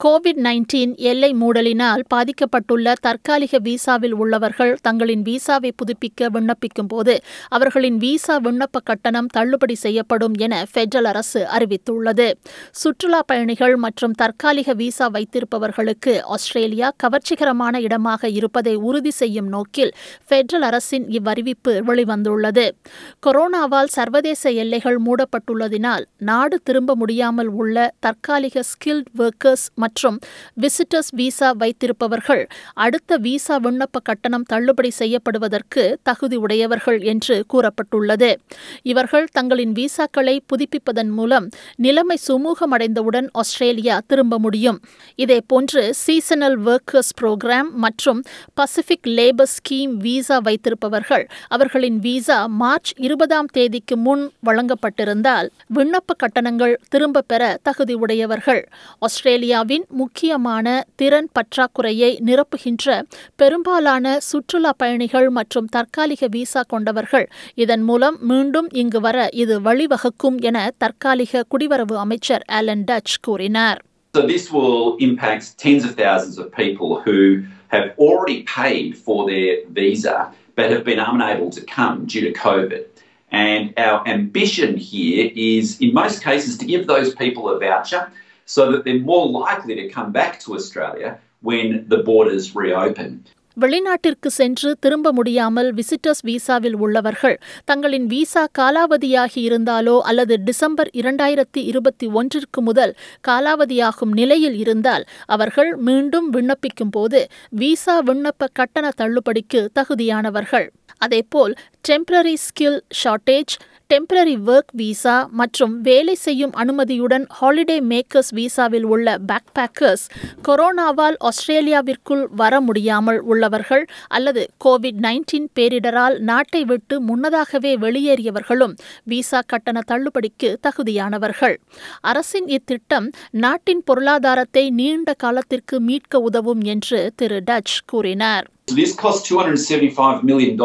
Covid nineteen எல்லை மூடலினால் பாதிக்கப்பட்டுள்ள தற்காலிக விசாவில் உள்ளவர்கள் தங்களின் விசாவை புதுப்பிக்க விண்ணப்பிக்கும் போது அவர்களின் விசா விண்ணப்ப கட்டணம் தள்ளுபடி செய்யப்படும் என பெடரல் அரசு அறிவித்துள்ளது. சுற்றுலா பயணிகள் மற்றும் தற்காலிக விசா வைத்திருப்பவர்களுக்கு ஆஸ்திரேலியா கவர்ச்சிகரமான இடமாக இருப்பதை உறுதி செய்யும் நோக்கில் பெடரல் அரசின் இவ்வறிவிப்பு வெளிவந்துள்ளது. கொரோனாவால் சர்வதேச எல்லைகள் மூடப்பட்டுள்ளதினால் நாடு திரும்ப முடியாமல் உள்ள தற்காலிக ஸ்கில்ட் ஒர்க்கர்ஸ் மற்றும் விசிட்டர்ஸ் விசா வைத்திருப்பவர்கள் அடுத்த விசா விண்ணப்ப கட்டணம் தள்ளுபடி செய்யப்படுவதற்கு தகுதியுடையவர்கள் என்று கூறப்பட்டுள்ளது. இவர்கள் தங்களின் விசாக்களை புதுப்பிப்பதன் மூலம் நிலைமை சுமூகமடைந்தவுடன் ஆஸ்திரேலியா திரும்ப முடியும். இதேபோன்று சீசனல் ஒர்க்கர்ஸ் புரோகிராம் மற்றும் பசிபிக் லேபர் ஸ்கீம் விசா வைத்திருப்பவர்கள் அவர்களின் விசா மார்ச் இருபதாம் தேதிக்கு முன் வழங்கப்பட்டிருந்தால் விண்ணப்ப கட்டணங்கள் திரும்ப பெற தகுதியுடையவர்கள். ஆஸ்திரேலியாவின் நாட்டின் முக்கியமான திறன் பற்றாக்குறையை நிரப்புகின்ற பெரும்பாலான சுற்றுலா பயணிகள் மற்றும் தற்காலிக விசா கொண்டவர்கள் இதன் மூலம் மீண்டும் இங்கு வர இது வழிவகுக்கும் என தற்காலிக குடிவரவு அமைச்சர் ஆலன் டச் கூறினார் So this will impact tens of thousands of people who have already paid for their visa but have been unable to come due to COVID. And our ambition here is, in most cases, to give those people a voucher so that they're more likely to come back to Australia when the borders reopen. வெளிநாட்டிற்கு சென்று திரும்ப முடியாமல் visitors விசாவில் உள்ளவர்கள் தங்களின் visa காலாவதியாகி இருந்தாலோ அல்லது December இரண்டாயிரத்தி இருபத்தி ஒன்றிற்கு முதல் காலாவதியாகும் நிலையில் இருந்தால் அவர்கள் மீண்டும் விண்ணப்பிக்கும் போது விசா விண்ணப்ப கட்டண தள்ளுபடிக்கு தகுதியானவர்கள் அதேபோல் temporary skill shortage temporary work visa மற்றும் வேலை செய்யும் அனுமதியுடன் ஹாலிடே மேக்கர்ஸ் விசாவில் உள்ள பேக்பேக்கர்ஸ் கொரோனாவால் ஆஸ்திரேலியாவிற்குள் வர முடியாமல் உள்ளவர்கள் அல்லது கோவிட் நைன்டீன் பேரிடரால் நாட்டை விட்டு முன்னதாகவே வெளியேறியவர்களும் விசா கட்டண தள்ளுபடிக்கு தகுதியானவர்கள் அரசின் இத்திட்டம் நாட்டின் பொருளாதாரத்தை நீண்ட காலத்திற்கு மீட்க உதவும் என்று திரு டச் கூறினார் this costs $275 million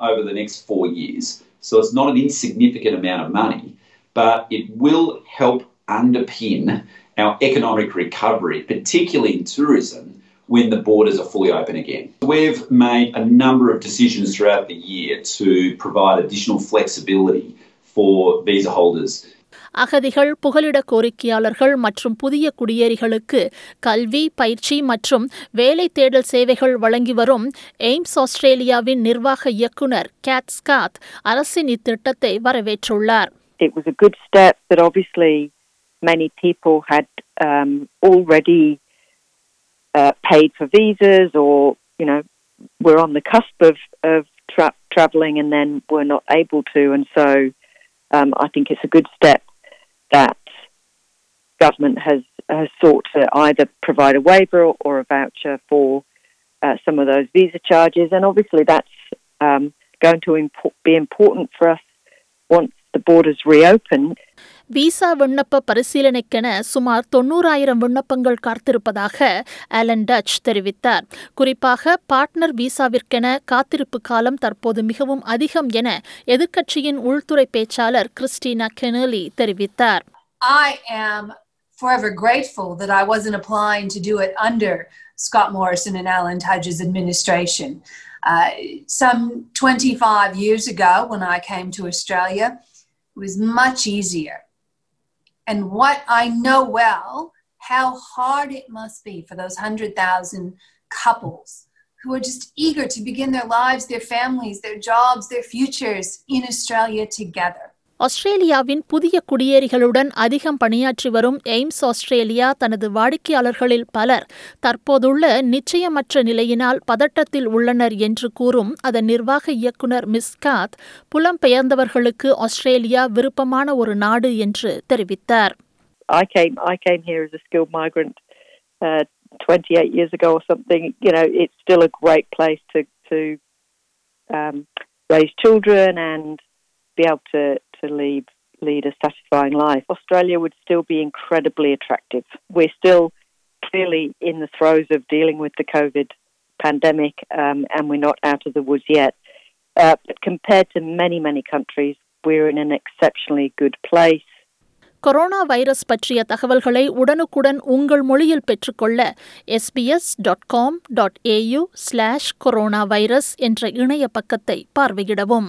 over the next four years. So it's not an insignificant amount of money, but it will help underpin our economic recovery, particularly in tourism, when the borders are fully open again. We've made a number of decisions throughout the year to provide additional flexibility for visa holders அகதிகள் புகலிட கோரிக்கையாளர்கள் மற்றும் புதிய குடியேறிகளுக்கு கல்வி பயிற்சி மற்றும் வேலை தேடல் சேவைகள் வழங்கி வரும் எய்ம்ஸ் ஆஸ்திரேலியாவின் நிர்வாக இயக்குனர் கேட் ஸ்காத் அரசின் இத்திட்டத்தை வரவேற்றுள்ளார் it was a good step that obviously many people had um, already uh, paid for visas or, you know, were on the cusp of, of tra- travelling and then were not able to. And so um, I think it's a good step that government has, has sought to either provide a waiver or, a voucher for uh, some of those visa charges. And obviously that's um, going to impo- be important for us once the borders reopen. Visa விண்ணப்ப பரிசீலனைக்கென சுமார் தொன்னூறாயிரம் விண்ணப்பங்கள் காத்திருப்பதாக Alan touch தெரிவித்தார் குறிப்பாக partner விசாவிற்கென காத்திருப்பு காலம் தற்போது மிகவும் அதிகம் என எதிர்க்கட்சியின் உள்துறை பேச்சாளர் கிறிஸ்டினா கெனலி தெரிவித்தார் I am forever grateful that I wasn't applying to do it under Scott Morrison and Alan Tudge's administration. Uh, some 25 years ago, when I came to Australia, it was much easier. And what I know well, how hard it must be for those 100,000 couples who are just eager to begin their lives, their families, their jobs, their futures in Australia together. ஆஸ்திரேலியாவின் புதிய குடியேறிகளுடன் அதிகம் பணியாற்றி வரும் AIIMS Australia தனது வாடிக்கையாளர்களில் பலர் தற்போதுள்ள நிச்சயமற்ற நிலையினால் பதட்டத்தில் உள்ளனர் என்று கூறும் அதன் நிர்வாக இயக்குனர் மிஸ்காத் புலம்பெயர்ந்தவர்களுக்கு ஆஸ்திரேலியா விருப்பமான ஒரு நாடு என்று தெரிவித்தார் I came I came here as a skilled migrant uh, 28 years ago or something. You know, it's still a great place to to um, raise children and be able to to lead lead a satisfying life. Australia would still be incredibly attractive. We're still clearly in the throes of dealing with the COVID pandemic, um, and we're not out of the woods yet. Uh, but compared to many, many countries, we're in an exceptionally good place. Coronavirus பற்றிய தகவல்களை உடனுக்குடன் உங்கள் மொழியில் பெற்றுக்கொள்ள SBS dot com dot AU slash coronavirus என்ற இணைய பக்கத்தை பார்வையிடவும்